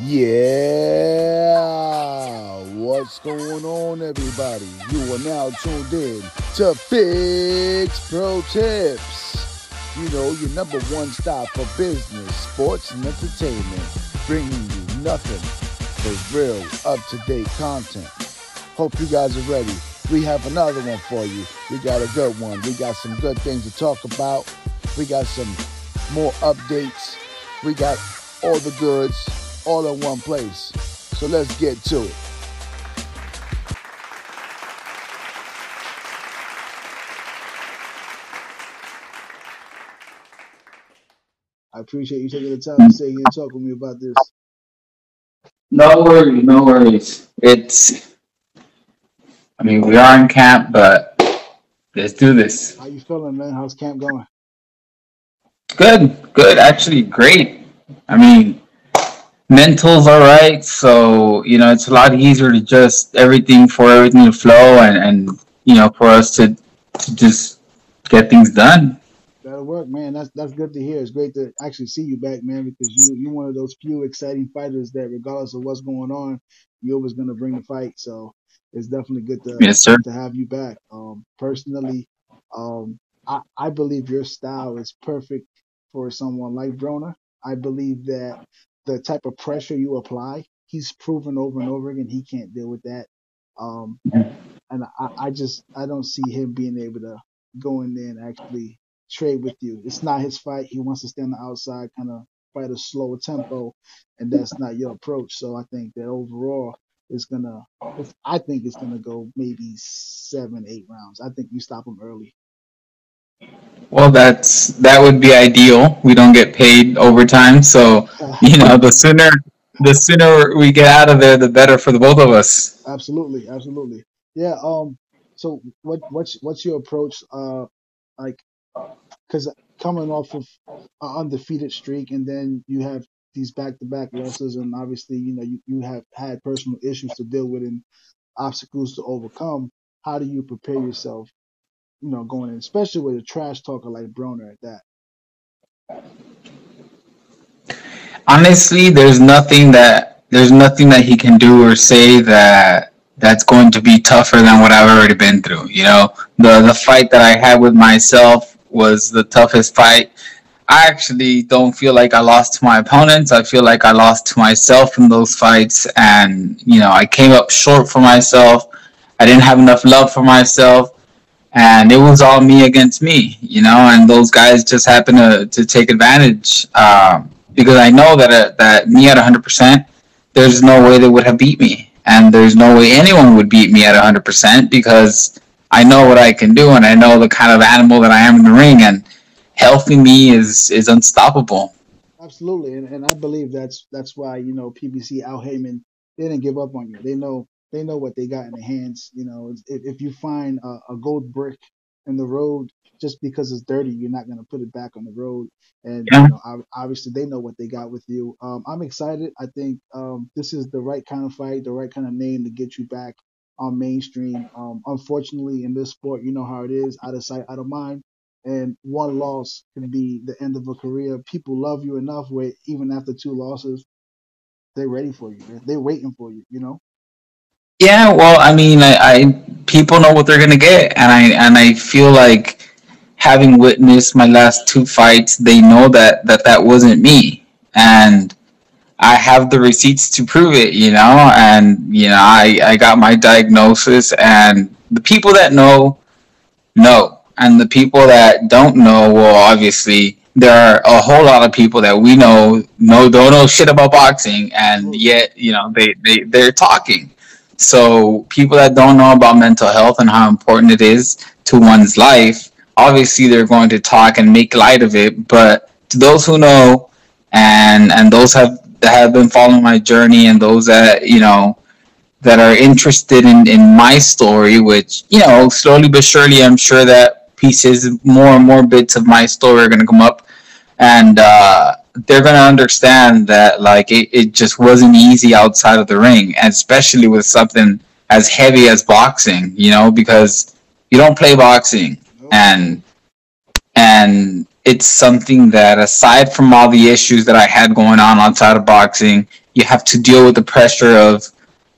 Yeah, what's going on, everybody? You are now tuned in to Figz Pro Tips. You know, your number one stop for business, sports, and entertainment, bringing you nothing but real, up to date content. Hope you guys are ready. We have another one for you. We got a good one. We got some good things to talk about. We got some more updates. We got all the goods all in one place. So let's get to it. I appreciate you taking the time to stay here and talk with me about this. No worries, no worries. It's, I mean, we are in camp, but let's do this. How you feeling, man? How's camp going? Good, good. Actually, great. I mean, mental's all right. So you know, it's a lot easier to just everything for everything to flow and and you know for us to to just get things done. That'll work, man. That's that's good to hear. It's great to actually see you back, man, because you you're one of those few exciting fighters that, regardless of what's going on, you're always gonna bring the fight. So it's definitely good to Yes, sir. to have you back. Um, personally, um, I I believe your style is perfect for someone like Broner. I believe that the type of pressure you apply, he's proven over and over again he can't deal with that. Um, and I, I just I don't see him being able to go in there and actually trade with you. It's not his fight. He wants to stay on the outside, kind of fight a slower tempo, and that's not your approach. So I think that overall it's gonna. I think it's gonna go maybe seven, eight rounds. I think you stop him early. Well, that's that would be ideal. We don't get paid overtime, so you know, the sooner the sooner we get out of there, the better for the both of us. Absolutely, absolutely. Yeah. Um. So what what's what's your approach? Uh, like, because coming off of an undefeated streak, and then you have these back to back losses, and obviously you know you, you have had personal issues to deal with and obstacles to overcome. How do you prepare yourself? You know, going in, especially with a trash talker like Broner at that. Honestly, there's nothing that there's nothing that he can do or say that that's going to be tougher than what I've already been through. You know, the the fight that I had with myself was the toughest fight. I actually don't feel like I lost to my opponents. I feel like I lost to myself in those fights, and you know, I came up short for myself. I didn't have enough love for myself, and it was all me against me. You know, and those guys just happened to to take advantage. Um, because I know that uh, that me at 100%, there's no way they would have beat me, and there's no way anyone would beat me at 100% because I know what I can do and I know the kind of animal that I am in the ring, and healthy me is is unstoppable. Absolutely, and, and I believe that's that's why you know PBC Al Haymon they didn't give up on you. They know they know what they got in their hands. You know, if, if you find a, a gold brick in the road just because it's dirty, you're not gonna put it back on the road. And Yeah. you know, ob- obviously they know what they got with you. Um, I'm excited. I think um, this is the right kind of fight, the right kind of name to get you back on mainstream. Um, unfortunately, in this sport, you know how it is, out of sight, out of mind. And one loss can be the end of a career. People love you enough where even after two losses, they're ready for you. They're, they're waiting for you. You know. Yeah, well, I mean, I, I people know what they're gonna get, and I and I feel like having witnessed my last two fights, they know that that that wasn't me, and I have the receipts to prove it, you know, and you know, I I got my diagnosis, and the people that know know, and the people that don't know, well, obviously there are a whole lot of people that we know know don't know shit about boxing, and yet you know they they they're talking. So people that don't know about mental health and how important it is to one's life, obviously they're going to talk and make light of it. But to those who know and and those have that have been following my journey and those that you know that are interested in in my story, which you know slowly but surely, I'm sure that pieces, more and more bits of my story are going to come up, and uh, they're going to understand that like it, it just wasn't easy outside of the ring, and especially with something as heavy as boxing, you know, because you don't play boxing, and and it's something that aside from all the issues that I had going on outside of boxing, you have to deal with the pressure of,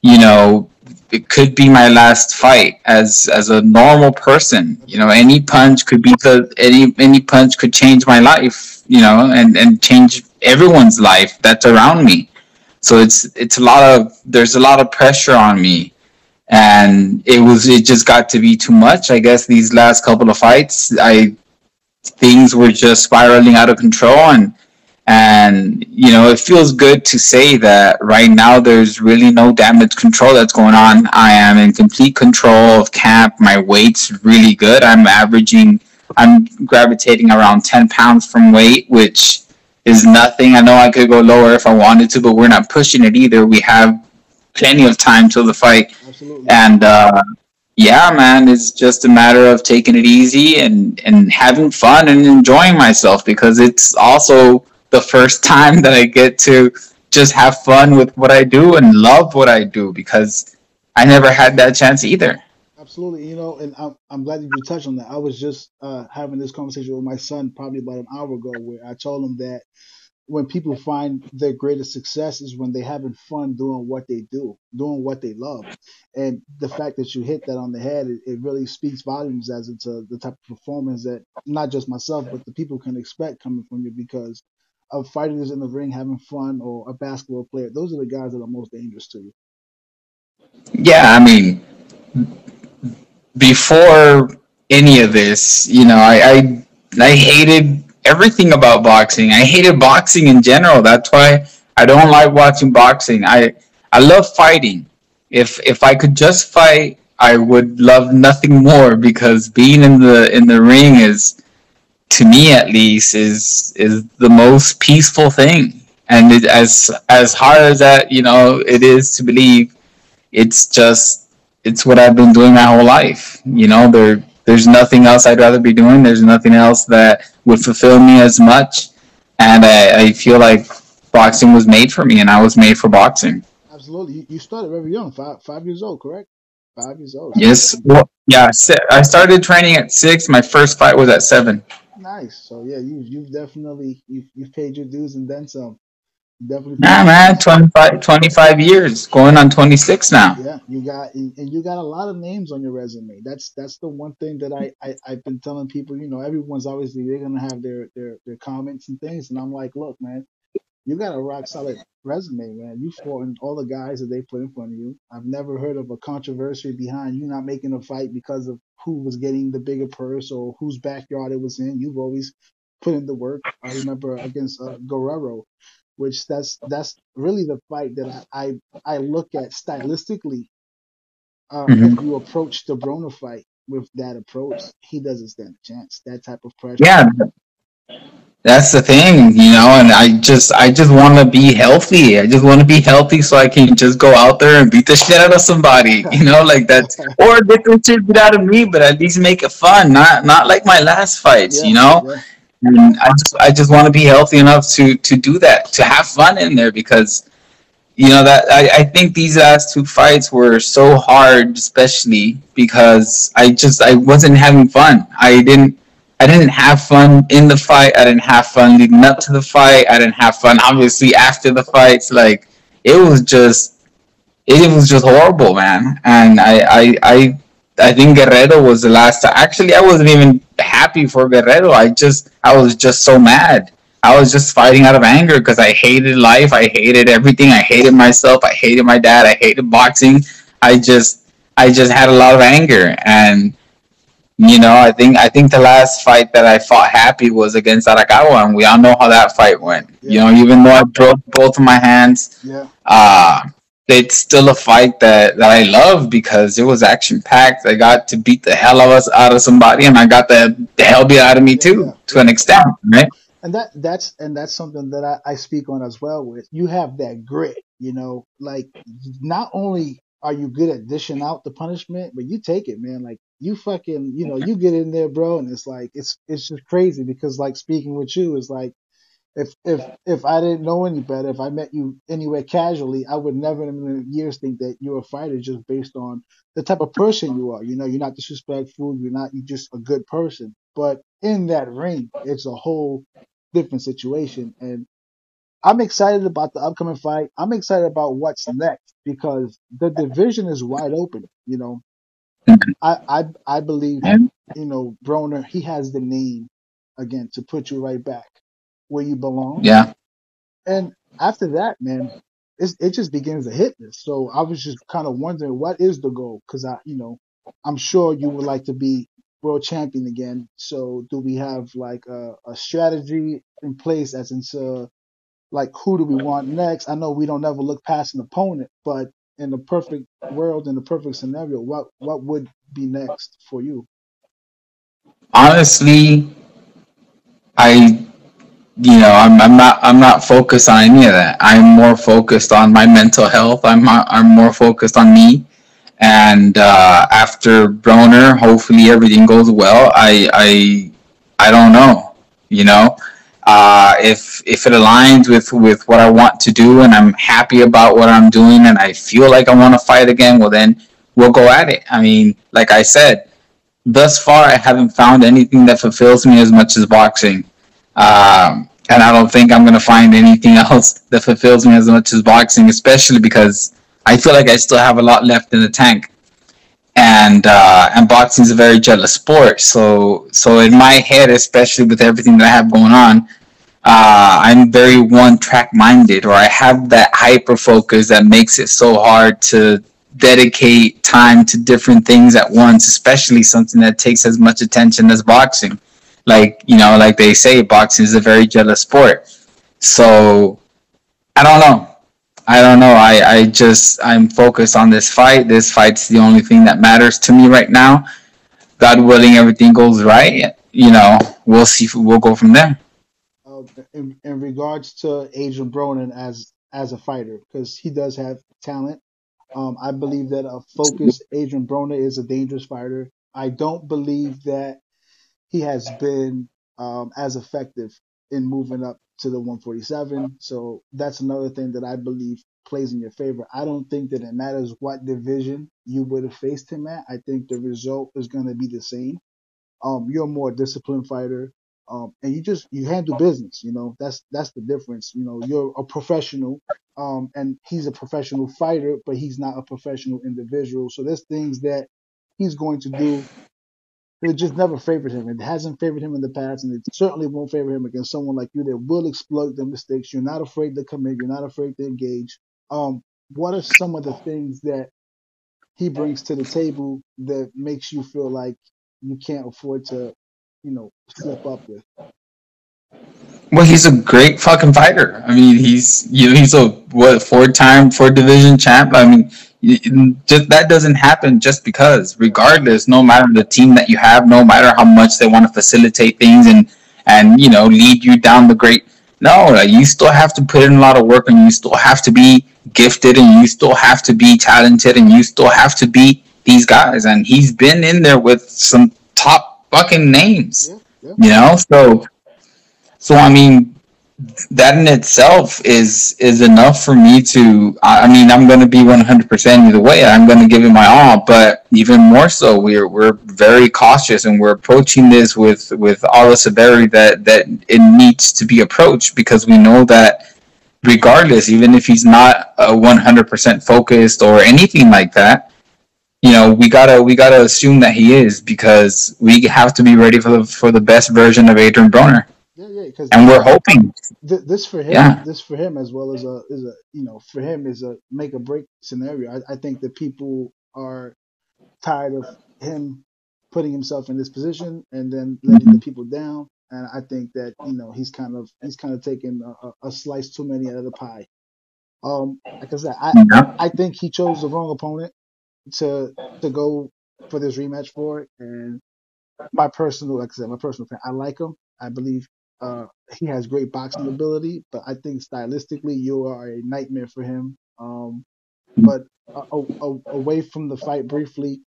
you know, it could be my last fight as as a normal person. You know, any punch could be the any any punch could change my life. You know, and and change everyone's life that's around me. So it's it's a lot of there's a lot of pressure on me, and it was it just got to be too much. I guess these last couple of fights, I things were just spiraling out of control. And and you know it feels good to say that right now there's really no damage control that's going on. I am in complete control of camp. My weight's really good. I'm averaging i'm gravitating around 10 pounds from weight which is nothing i know i could go lower if i wanted to but we're not pushing it either we have plenty of time till the fight Absolutely. and uh yeah man it's just a matter of taking it easy and and having fun and enjoying myself because it's also the first time that I get to just have fun with what I do and love what I do because I never had that chance either. Absolutely, you know, and I'm I'm glad that you touched on that. I was just uh, having this conversation with my son probably about an hour ago, where I told him that when people find their greatest success is when they're having fun doing what they do, doing what they love, and the fact that you hit that on the head, it, it really speaks volumes as into the type of performance that not just myself but the people can expect coming from you because of fighters in the ring having fun or a basketball player. Those are the guys that are most dangerous to you. Yeah, I mean, before any of this, you know, I, I I hated everything about boxing. I hated boxing in general. That's why I don't like watching boxing. I I love fighting. If if I could just fight, I would love nothing more because being in the in the ring is to me at least is is the most peaceful thing. And it, as as hard as that, you know, it is to believe, it's just it's what I've been doing my whole life. You know, there there's nothing else I'd rather be doing. There's nothing else that would fulfill me as much. And I, I feel like boxing was made for me, and I was made for boxing. Absolutely, you, started very young, five five years old, correct? Five years old. Yes. Well, yeah. I started training at six. My first fight was at seven. Nice. So yeah, you you've definitely you've you've paid your dues and then some. Definitely. Nah, man, 25, 25 years, going on twenty six now. Yeah, you got and you got a lot of names on your resume. That's that's the one thing that I, I I've been telling people. You know, everyone's obviously they're gonna have their their their comments and things, and I'm like, look, man, you got a rock solid resume, man. You fought in all the guys that they put in front of you. I've never heard of a controversy behind you not making a fight because of who was getting the bigger purse or whose backyard it was in. You've always put in the work. I remember against uh, Guerrero, which that's that's really the fight that I I, I look at stylistically. Uh, mm-hmm. If you approach the Broner fight with that approach, he doesn't stand a chance. That type of pressure. Yeah, that's the thing, you know, and I just I just want to be healthy. I just want to be healthy so I can just go out there and beat the shit out of somebody, you know, like that's or get the shit beat out of me, but at least make it fun, not not like my last fights, yeah, you know. Yeah. And I just I just want to be healthy enough to to do that, to have fun in there because you know that I, I think these last two fights were so hard, especially because I just I wasn't having fun. I didn't I didn't have fun in the fight. I didn't have fun leading up to the fight. I didn't have fun obviously after the fights. Like it was just it was just horrible, man. And I I I, I think Guerrero was the last Actually, I wasn't even happy for Guerrero. I just I was just so mad. I was just fighting out of anger because I hated life. I hated everything. I hated myself. I hated my dad. I hated boxing. I just I just had a lot of anger and you know, I think I think the last fight that I fought happy was against Arakawa, and we all know how that fight went. Yeah. You know, even though I broke both of my hands, yeah. uh, it's still a fight that, that I love because it was action packed. I got to beat the hell of us out of somebody, and I got the, the hell beat out of me too, yeah. to an extent, right? And that that's and that's something that I, I speak on as well. With you have that grit, you know, like not only are you good at dishing out the punishment, but you take it, man. Like you fucking, you know, you get in there, bro, and it's like it's it's just crazy because like speaking with you is like if if if I didn't know any better, if I met you anywhere casually, I would never in years think that you're a fighter just based on the type of person you are. You know, you're not disrespectful, you're not you're just a good person. But in that ring, it's a whole different situation. And I'm excited about the upcoming fight. I'm excited about what's next because the division is wide open. You know, I I I believe you know Broner. He has the name again to put you right back where you belong. yeah, And after that, man, it's, it just begins to hit this. So I was just kind of wondering what is the goal? Because I, you know, I'm sure you would like to be world champion again. So do we have like a, a strategy in place as into like who do we want next? I know we don't ever look past an opponent, but in the perfect world, in the perfect scenario, what what would be next for you? honestly, I you know I'm I'm not I'm not focused on any of that. I'm more focused on my mental health. I'm I'm more focused on me. And uh, after Broner, hopefully everything goes well. I I I don't know. You know, uh, if if it aligns with with what I want to do, and I'm happy about what I'm doing, and I feel like I want to fight again, well then we'll go at it. I mean, like I said, thus far I haven't found anything that fulfills me as much as boxing. Um, and I don't think I'm going to find anything else that fulfills me as much as boxing, especially because I feel like I still have a lot left in the tank. And uh, and boxing is a very jealous sport. So so in my head, especially with everything that I have going on, uh, I'm very one track minded, or I have that hyper focus that makes it so hard to dedicate time to different things at once, especially something that takes as much attention as boxing. Like, you know, like they say, boxing is a very jealous sport. So I don't know. I don't know. I, I just, I'm focused on this fight. This fight's the only thing that matters to me right now. God willing, everything goes right. You know, we'll see. We'll go from there. Uh, in, in regards to Adrian Broner as as a fighter, because he does have talent. Um, I believe that a focused Adrian Broner is a dangerous fighter. I don't believe that he has been um, as effective in moving up to the 147. So that's another thing that I believe plays in your favor. I don't think that it matters what division you would have faced him at. I think the result is going to be the same. Um, you're a more disciplined fighter. Um, and you just you handle business. You know that's that's the difference. You know you're a professional, um, and he's a professional fighter, but he's not a professional individual. So there's things that he's going to do it just never favored him. It hasn't favored him in the past, and it certainly won't favor him against someone like you that will exploit the mistakes. You're not afraid to commit. You're not afraid to engage. Um, what are some of the things that he brings to the table that makes you feel like you can't afford to, you know, slip up with? Well, he's a great fucking fighter. I mean, he's you know he's a what four time four division champ. I mean, just that doesn't happen just because. Regardless, no matter the team that you have, no matter how much they want to facilitate things and and you know lead you down the great. No, like, you still have to put in a lot of work, and you still have to be gifted, and you still have to be talented, and you still have to be these guys. And he's been in there with some top fucking names, Yeah, yeah. you know. So so I mean, that in itself is is enough for me to. I mean, I'm going to be 100 percent either way. I'm going to give it my all, but even more so, we're we're very cautious and we're approaching this with with all the severity that that it needs to be approached because we know that regardless, even if he's not a 100 percent focused or anything like that. You know, we gotta we gotta assume that he is because we have to be ready for the for the best version of Adrian Broner Yeah, yeah, because and we're hoping. th- this for him, Yeah. this for him as well as a is a you know for him is a make or break scenario. I, I think that people are tired of him putting himself in this position and then letting the people down. And I think that you know he's kind of he's kind of taking a, a, slice too many out of the pie. Um, like I said, I. I think he chose the wrong opponent to to go for this rematch for, it. and my personal, like I said, my personal fan, I like him. I believe uh, he has great boxing ability, but I think stylistically you are a nightmare for him. Um, but uh, away from the fight briefly,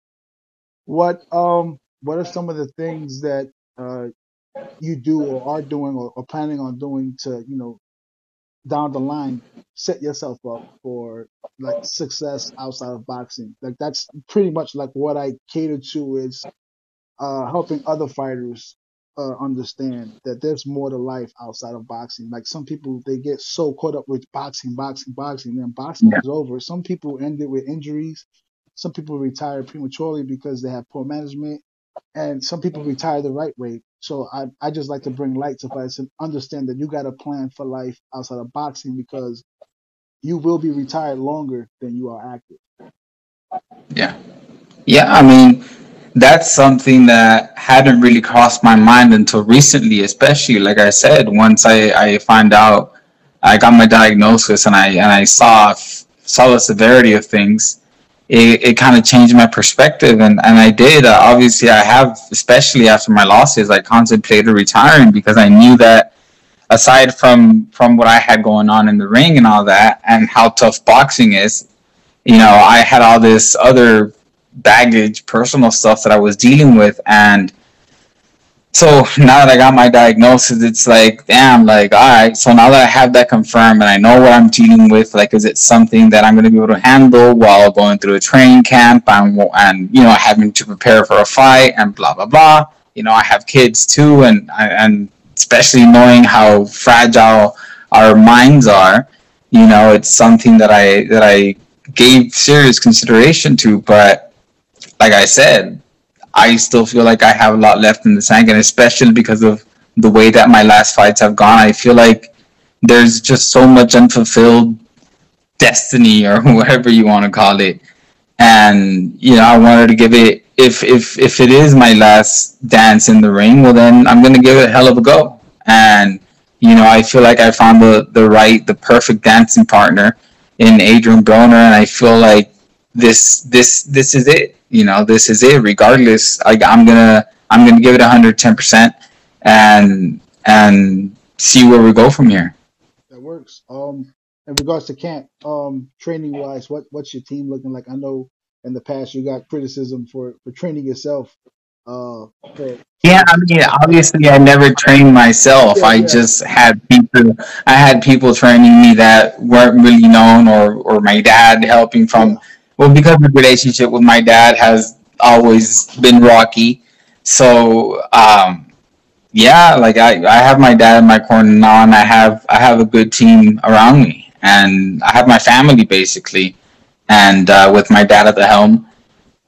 what um what are some of the things that uh you do or are doing or, or planning on doing to you know down the line set yourself up for like success outside of boxing? Like that's pretty much like what I cater to is uh helping other fighters uh, understand that there's more to life outside of boxing. Like some people, they get so caught up with boxing, boxing, boxing, then boxing Yeah. is over. Some people end it with injuries. Some people retire prematurely because they have poor management, and some people retire the right way. So I, I just like to bring light to fights and understand that you got a plan for life outside of boxing because you will be retired longer than you are active. Yeah. Yeah, I mean, that's something that hadn't really crossed my mind until recently, especially like I said, once I, I find out I got my diagnosis and I and I saw saw the severity of things, it, it kind of changed my perspective and, and I did. Uh, obviously I have especially after my losses, I contemplated retiring because I knew that aside from from what I had going on in the ring and all that and how tough boxing is, you know, I had all this other baggage, personal stuff that I was dealing with. And so now that I got my diagnosis, it's like, damn, like, all right. So now that I have that confirmed and I know what I'm dealing with, like, is it something that I'm going to be able to handle while going through a training camp and, and, you know, having to prepare for a fight and blah, blah, blah. You know, I have kids too. And, and especially knowing how fragile our minds are, you know, it's something that I, that I gave serious consideration to, but like I said, I still feel like I have a lot left in the tank, and especially because of the way that my last fights have gone, I feel like there's just so much unfulfilled destiny or whatever you want to call it. And you know, I wanted to give it if if if it is my last dance in the ring, well then I'm gonna give it a hell of a go. And you know, I feel like I found the the right, the perfect dancing partner in Adrian Broner, and I feel like this this this is it you know this is it regardless like i'm gonna i'm gonna give it 110% and and see where we go from here That works. Um, in regards to camp, um, training wise, what what's your team looking like? I know in the past you got criticism for for training yourself. Uh, for yeah i mean obviously i never trained myself yeah, i yeah, just had people i had people training me that weren't really known or or my dad helping yeah. Well because the relationship with my dad has always been rocky so um yeah, like I, I have my dad in my corner now, and I have I have a good team around me, and I have my family basically, and uh, with my dad at the helm,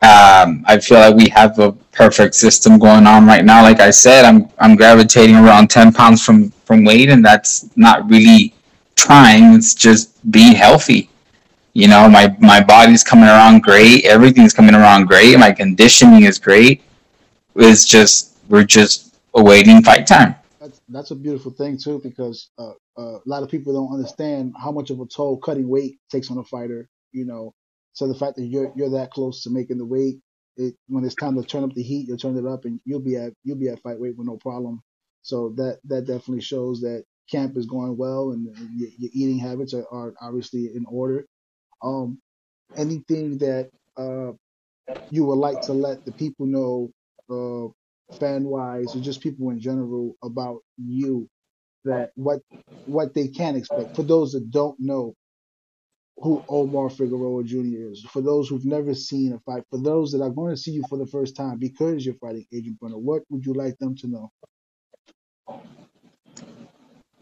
um, I feel like we have a perfect system going on right now. Like I said, I'm I'm gravitating around ten pounds from from weight, and that's not really trying. It's just being healthy. You know, my my body's coming around great. Everything's coming around great. My conditioning is great. It's just we're just awaiting fight time. That's that's a beautiful thing too, because uh, uh, a lot of people don't understand how much of a toll cutting weight takes on a fighter. You know, so the fact that you're you're that close to making the weight, it when it's time to turn up the heat, you'll turn it up, and you'll be at you'll be at fight weight with no problem. So that that definitely shows that camp is going well, and your, your eating habits are, are obviously in order. Um, anything that uh you would like to let the people know, uh, fan wise, or just people in general about you that what what they can expect for those that don't know who Omar Figueroa Jr. is, for those who've never seen a fight, for those that are going to see you for the first time because you're fighting Adrian Broner, what would you like them to know?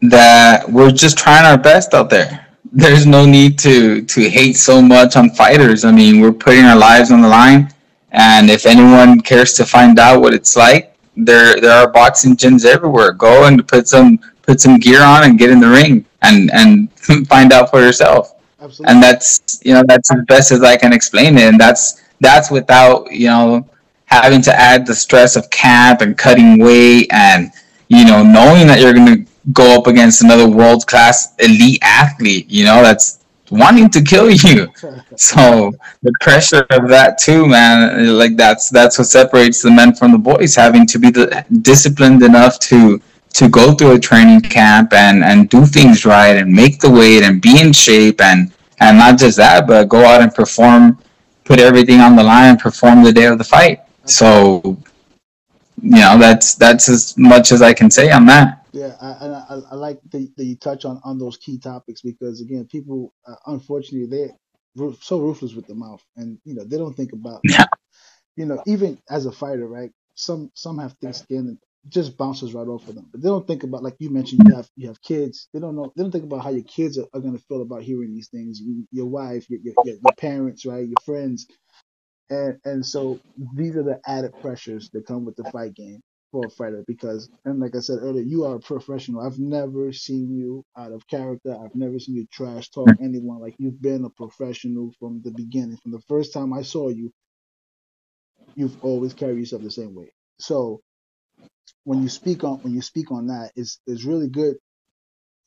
that we're just trying our best out there. There's no need to to hate so much on fighters. I mean, we're putting our lives on the line, and if anyone cares to find out what it's like, there there are boxing gyms everywhere. Go and put some put some gear on and get in the ring and and find out for yourself. Absolutely. And that's you know that's as best as I can explain it, and that's that's without you know having to add the stress of camp and cutting weight and you know knowing that you're going to go up against another world class elite athlete you know that's wanting to kill you. So the pressure of that too man like that's that's what separates the men from the boys having to be the, disciplined enough to to go through a training camp and and do things right and make the weight and be in shape and and not just that but go out and perform put everything on the line and perform the day of the fight. So you know that's that's as much as i can say on that Yeah, I, and I, I like that that you touch on, on those key topics because again, people uh, unfortunately they're so ruthless with the mouth, and you know they don't think about you know even as a fighter, right? Some some have thick skin, and just bounces right off of them. But they don't think about like you mentioned, you have you have kids. They don't know. They don't think about how your kids are, are going to feel about hearing these things. You, your wife, your, your your parents, right? Your friends, and and so these are the added pressures that come with the fight game for a fighter. Because and like I said earlier, you are a professional. I've never seen you out of character. I've never seen you trash talk anyone. Like you've been a professional from the beginning. From the first time I saw you, you've always carried yourself the same way. So when you speak on when you speak on that, it's it's really good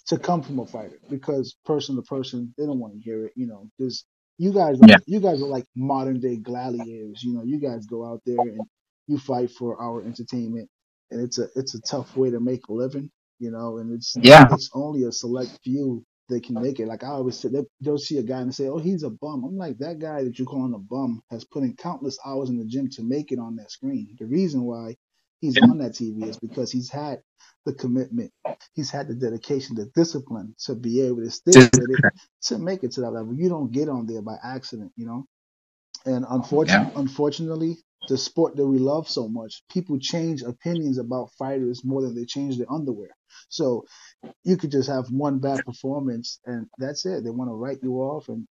to come from a fighter because person to person they don't want to hear it. You know, because you guys are, Yeah. you guys are like modern day gladiators. You know, you guys go out there and you fight for our entertainment, and it's a it's a tough way to make a living. You know, and it's Yeah. it's only a select few that can make it. Like I always say, they, they'll see a guy and say, "Oh, he's a bum." I'm like, that guy that you're calling a bum has put in countless hours in the gym to make it on that screen. The reason why he's Yeah. on that TV is because he's had the commitment, he's had the dedication, the discipline to be able to stick with it to make it to that level. You don't get on there by accident, you know. And yeah. unfortunately, unfortunately, the sport that we love so much, people change opinions about fighters more than they change their underwear. So you could just have one bad performance and that's it. They want to write you off. And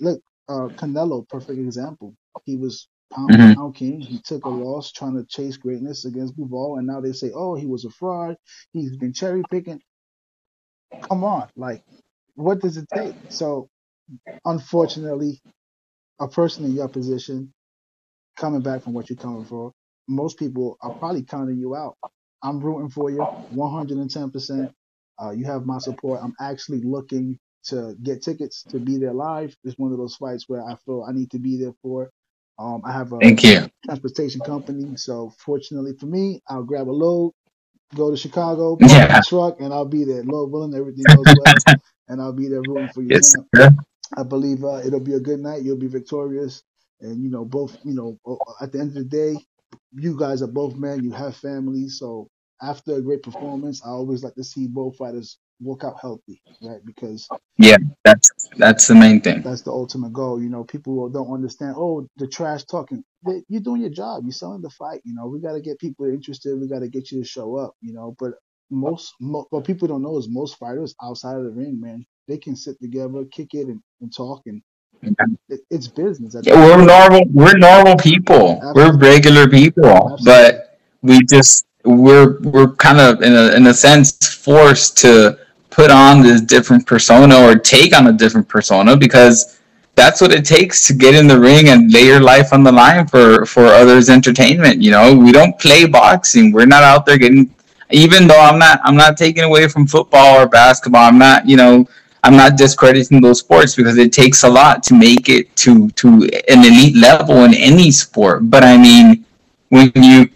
look, uh, Canelo, perfect example. He was pound for hmm pound king. He took a loss trying to chase greatness against Bivol, and now they say, oh, he was a fraud. He's been cherry picking. Come on, like, what does it take? So, unfortunately, a person in your position coming back from what you're coming for, most people are probably counting you out. I'm rooting for you 110%. Uh, you have my support. I'm actually looking to get tickets to be there live. It's one of those fights where I feel I need to be there for. Um, I have a Thank you. transportation company, so fortunately for me, I'll grab a load, go to Chicago, park Yeah. my truck, and I'll be there. Lord willing, everything goes well, and I'll be there rooting for you, Yes, I believe uh, it'll be a good night. You'll be victorious, and you know both. You know, at the end of the day, you guys are both men. You have families, so after a great performance, I always like to see both fighters walk out healthy, right? Because Yeah. That's that's the main thing. that's the ultimate goal. You know, people don't understand. Oh, the trash talking. You're doing your job. You're selling the fight. You know, we got to get people interested. We got to get you to show up. You know, but most, mo- what people don't know is most fighters outside of the ring, man, they can sit together, kick it, and, and talk, and. It, it's business Yeah, the end of we're normal. We're normal people. We're regular people, absolutely. but we just we're we're kind of in a in a sense forced to put on this different persona or take on a different persona because that's what it takes to get in the ring and lay your life on the line for for others' entertainment. You know, we don't play boxing. We're not out there getting. Even though I'm not, I'm not taking away from football or basketball. I'm not, you know, I'm not discrediting those sports because it takes a lot to make it to to an elite level in any sport. But I mean, when you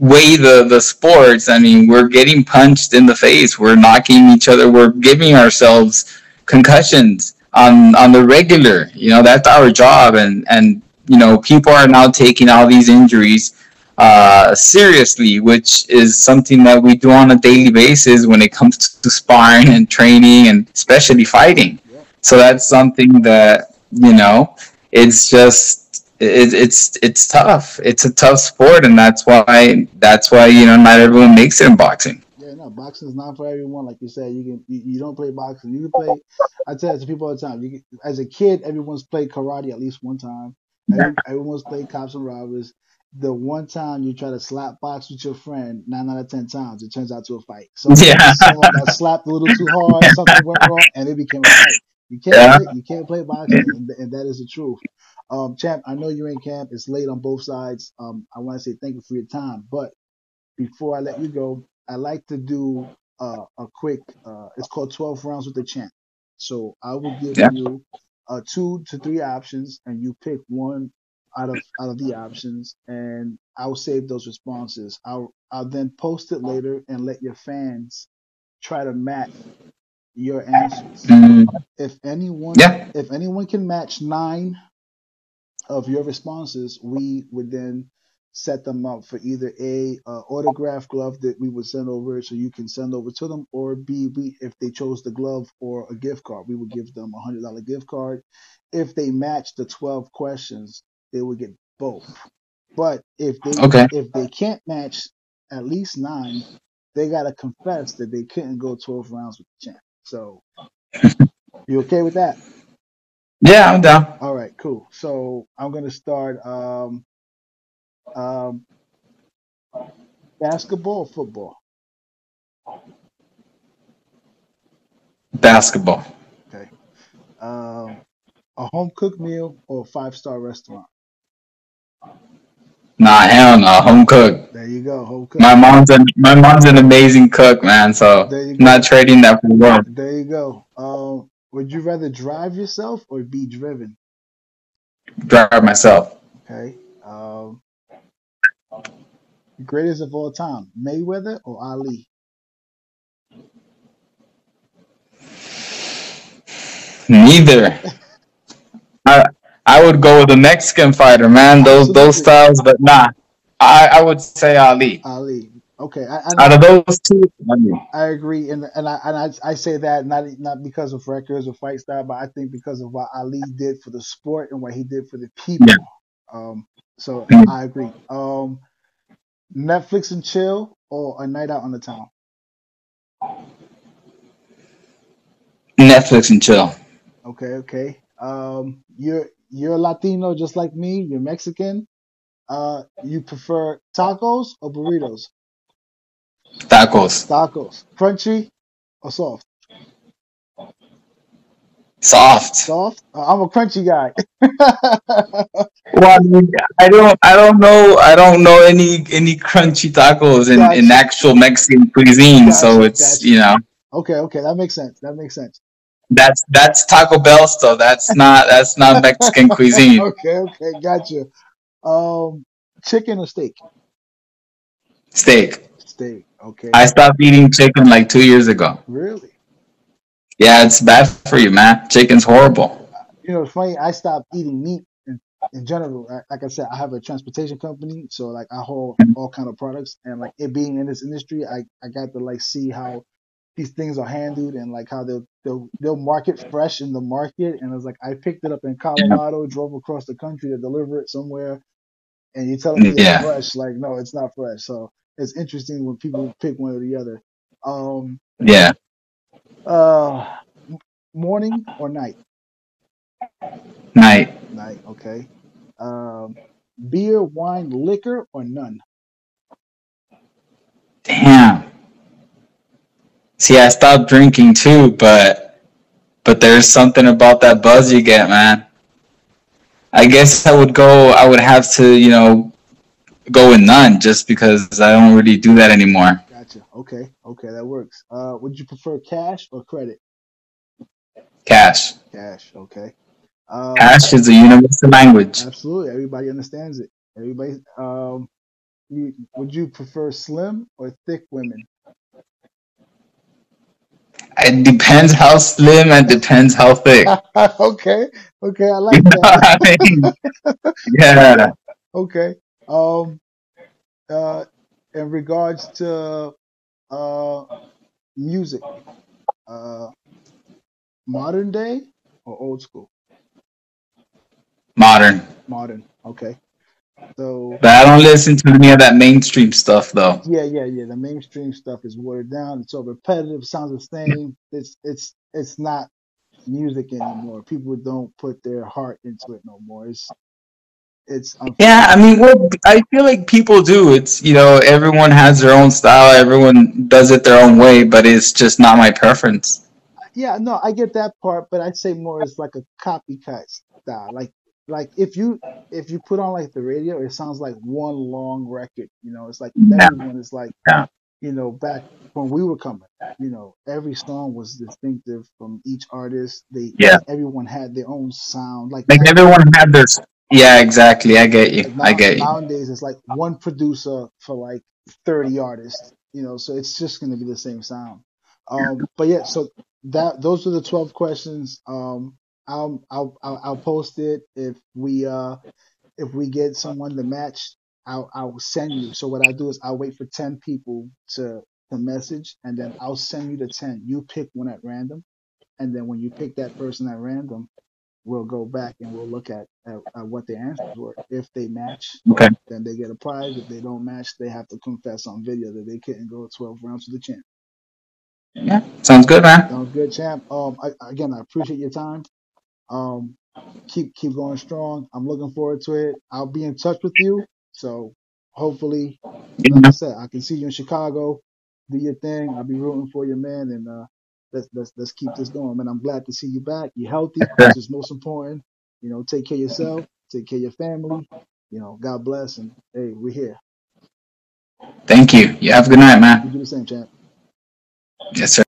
weigh the the sports, I mean, we're getting punched in the face, we're knocking each other, we're giving ourselves concussions on on the regular. You know, that's our job, and and you know, people are now taking all these injuries uh, seriously, which is something that we do on a daily basis when it comes to sparring and training, and especially fighting. Yep. So that's something that you know, it's just it, it's it's tough. It's a tough sport, and that's why that's why you know not everyone makes it in boxing. Yeah, no, boxing is not for everyone. Like you said, you can you, you don't play boxing. You can play. I tell it to people all the time. You can, as a kid, everyone's played karate at least one time. Every, everyone's played cops and robbers. The one time you try to slap box with your friend, nine out of ten times, it turns out to a fight. Someone, Yeah. someone slapped a little too hard, something went wrong, and it became a fight. You can't Yeah. play, you can't play boxing, and, and that is the truth. Um, champ, I know you're in camp. It's late on both sides. Um, I want to say thank you for your time, but before I let you go, I like to do uh, a quick. Uh, it's called 12 rounds with the champ. So I will give Yeah. you uh, two to three options, and you pick one out of out of the options, and I'll save those responses. I'll I'll then post it later and let your fans try to match your answers. Mm, If anyone yeah. if anyone can match nine of your responses, we would then set them up for either a uh, autograph glove that we would send over so you can send over to them, or b we if they chose the glove or a gift card, we would give them a hundred dollar gift card. If they match the twelve questions, they would get both. But if they Okay. if they can't match at least nine, they gotta confess that they couldn't go 12 rounds with the champ. So, you okay with that? Yeah, I'm down. All right, cool. So I'm gonna start. Um, um, basketball, or football. Basketball. Okay. Um, a home cooked meal or a five star restaurant. Nah, hell no. Home cook. There you go, home cooked. My mom's an my mom's an amazing cook, man. So There you I'm go. not trading that for work. There you go. Um, would you rather drive yourself or be driven? Drive myself. Okay. Um, greatest of all time, Mayweather or Ali? Neither. I would go with a Mexican fighter, man. Those those styles, but nah. I, I would say Ali. Ali. Okay. I, I, Out of those two, I agree, and and I and I, I say that not not because of records or fight style, but I think because of what Ali did for the sport and what he did for the people. Yeah. Um, so. I agree. Um, Netflix and chill or a night out on the town. Netflix and chill. Okay, okay. Um, you're you're Latino just like me. You're Mexican. Uh, you prefer tacos or burritos? Tacos. Tacos, crunchy or soft? Soft. Soft. Uh, I'm a crunchy guy. Well, I, mean, I don't I don't know I don't know any any crunchy tacos in, in actual Mexican cuisine, so it's gotcha. you know okay, okay, that makes sense. That makes sense. That's that's Taco Bell stuff. That's not that's not Mexican cuisine. okay, okay, gotcha. Um, chicken or steak? Steak. Steak. Okay. I stopped eating chicken like two years ago. really? Yeah, it's bad for you, man. Chicken's horrible. You know, it's funny. I stopped eating meat in, in general. Like I said, I have a transportation company, so like I haul all kind of products, and like it being in this industry, I I got to like see how these things are handled and like how they'll they'll they'll market fresh in the market. And it's like I picked it up in Colorado, drove across the country to deliver it somewhere, and you're telling me it's Yeah. fresh. Like no, it's not fresh. So it's interesting when people pick one or the other. Um, Yeah. uh, morning or night? Night. Night. Okay. Um, beer, wine, liquor, or none? Damn. See, I stopped drinking too, but but there's something about that buzz you get, man. I guess I would go. I would have to, you know, go with none, just because I don't really do that anymore. Gotcha. Okay. Okay, that works. Uh, would you prefer cash or credit? Cash. Cash. Okay. Um, Cash is a universal language. absolutely. Everybody understands it. Everybody. Um, you, would you prefer slim or thick women? It depends how slim and depends how thick. okay. Okay, I You like know that. what I mean? Yeah. Okay. Um, uh, in regards to uh music, uh, modern day or old school? Modern. Modern. Okay. So But I don't listen to any of that mainstream stuff though. yeah, yeah, yeah. The mainstream stuff is watered down. It's so repetitive. Sounds the same. It's it's it's not music anymore. People don't put their heart into it no more. It's it's Yeah, I mean, well, I feel like people do. It's you know, everyone has their own style. Everyone does it their own way, but it's just not my preference. Yeah, no, I get that part, but I'd say more as like a copycat style. Like like if you if you put on like the radio, it sounds like one long record. You know, it's like Yeah, everyone is like yeah, you know, back when we were coming, you know, every song was distinctive from each artist. They yeah. everyone had their own sound. Like Like everyone had their. Yeah, exactly. I get you. like I get you. nowadays it's like one producer for like thirty artists. You know, so it's just gonna be the same sound. Um, but yeah, so that those are the twelve questions. Um, I'll I'll I'll, I'll post it if we uh if we get someone to match. I'll I'll send you. So what I do is I'll wait for ten people to to message, and then I'll send you the ten. You pick one at random, and then when you pick that person at random, we'll go back and we'll look at, at, at what the answers were. If they match, Okay. then they get a prize. If they don't match, they have to confess on video that they couldn't go 12 rounds to the champ. Yeah. Sounds good, man. Sounds good, champ. Um, I, again, I appreciate your time. Um, keep keep going strong. I'm looking forward to it. I'll be in touch with you. So hopefully, like I said, I can see you in Chicago. Do your thing. I'll be rooting for you, man. And uh, let's let's let's keep this going, man. I'm glad to see you back. You're healthy, which is most important. You know, take care of yourself. Take care of your family. You know, God bless. And hey, we're here. Thank you. You have a good night, You man. do the same, champ. Yes, sir.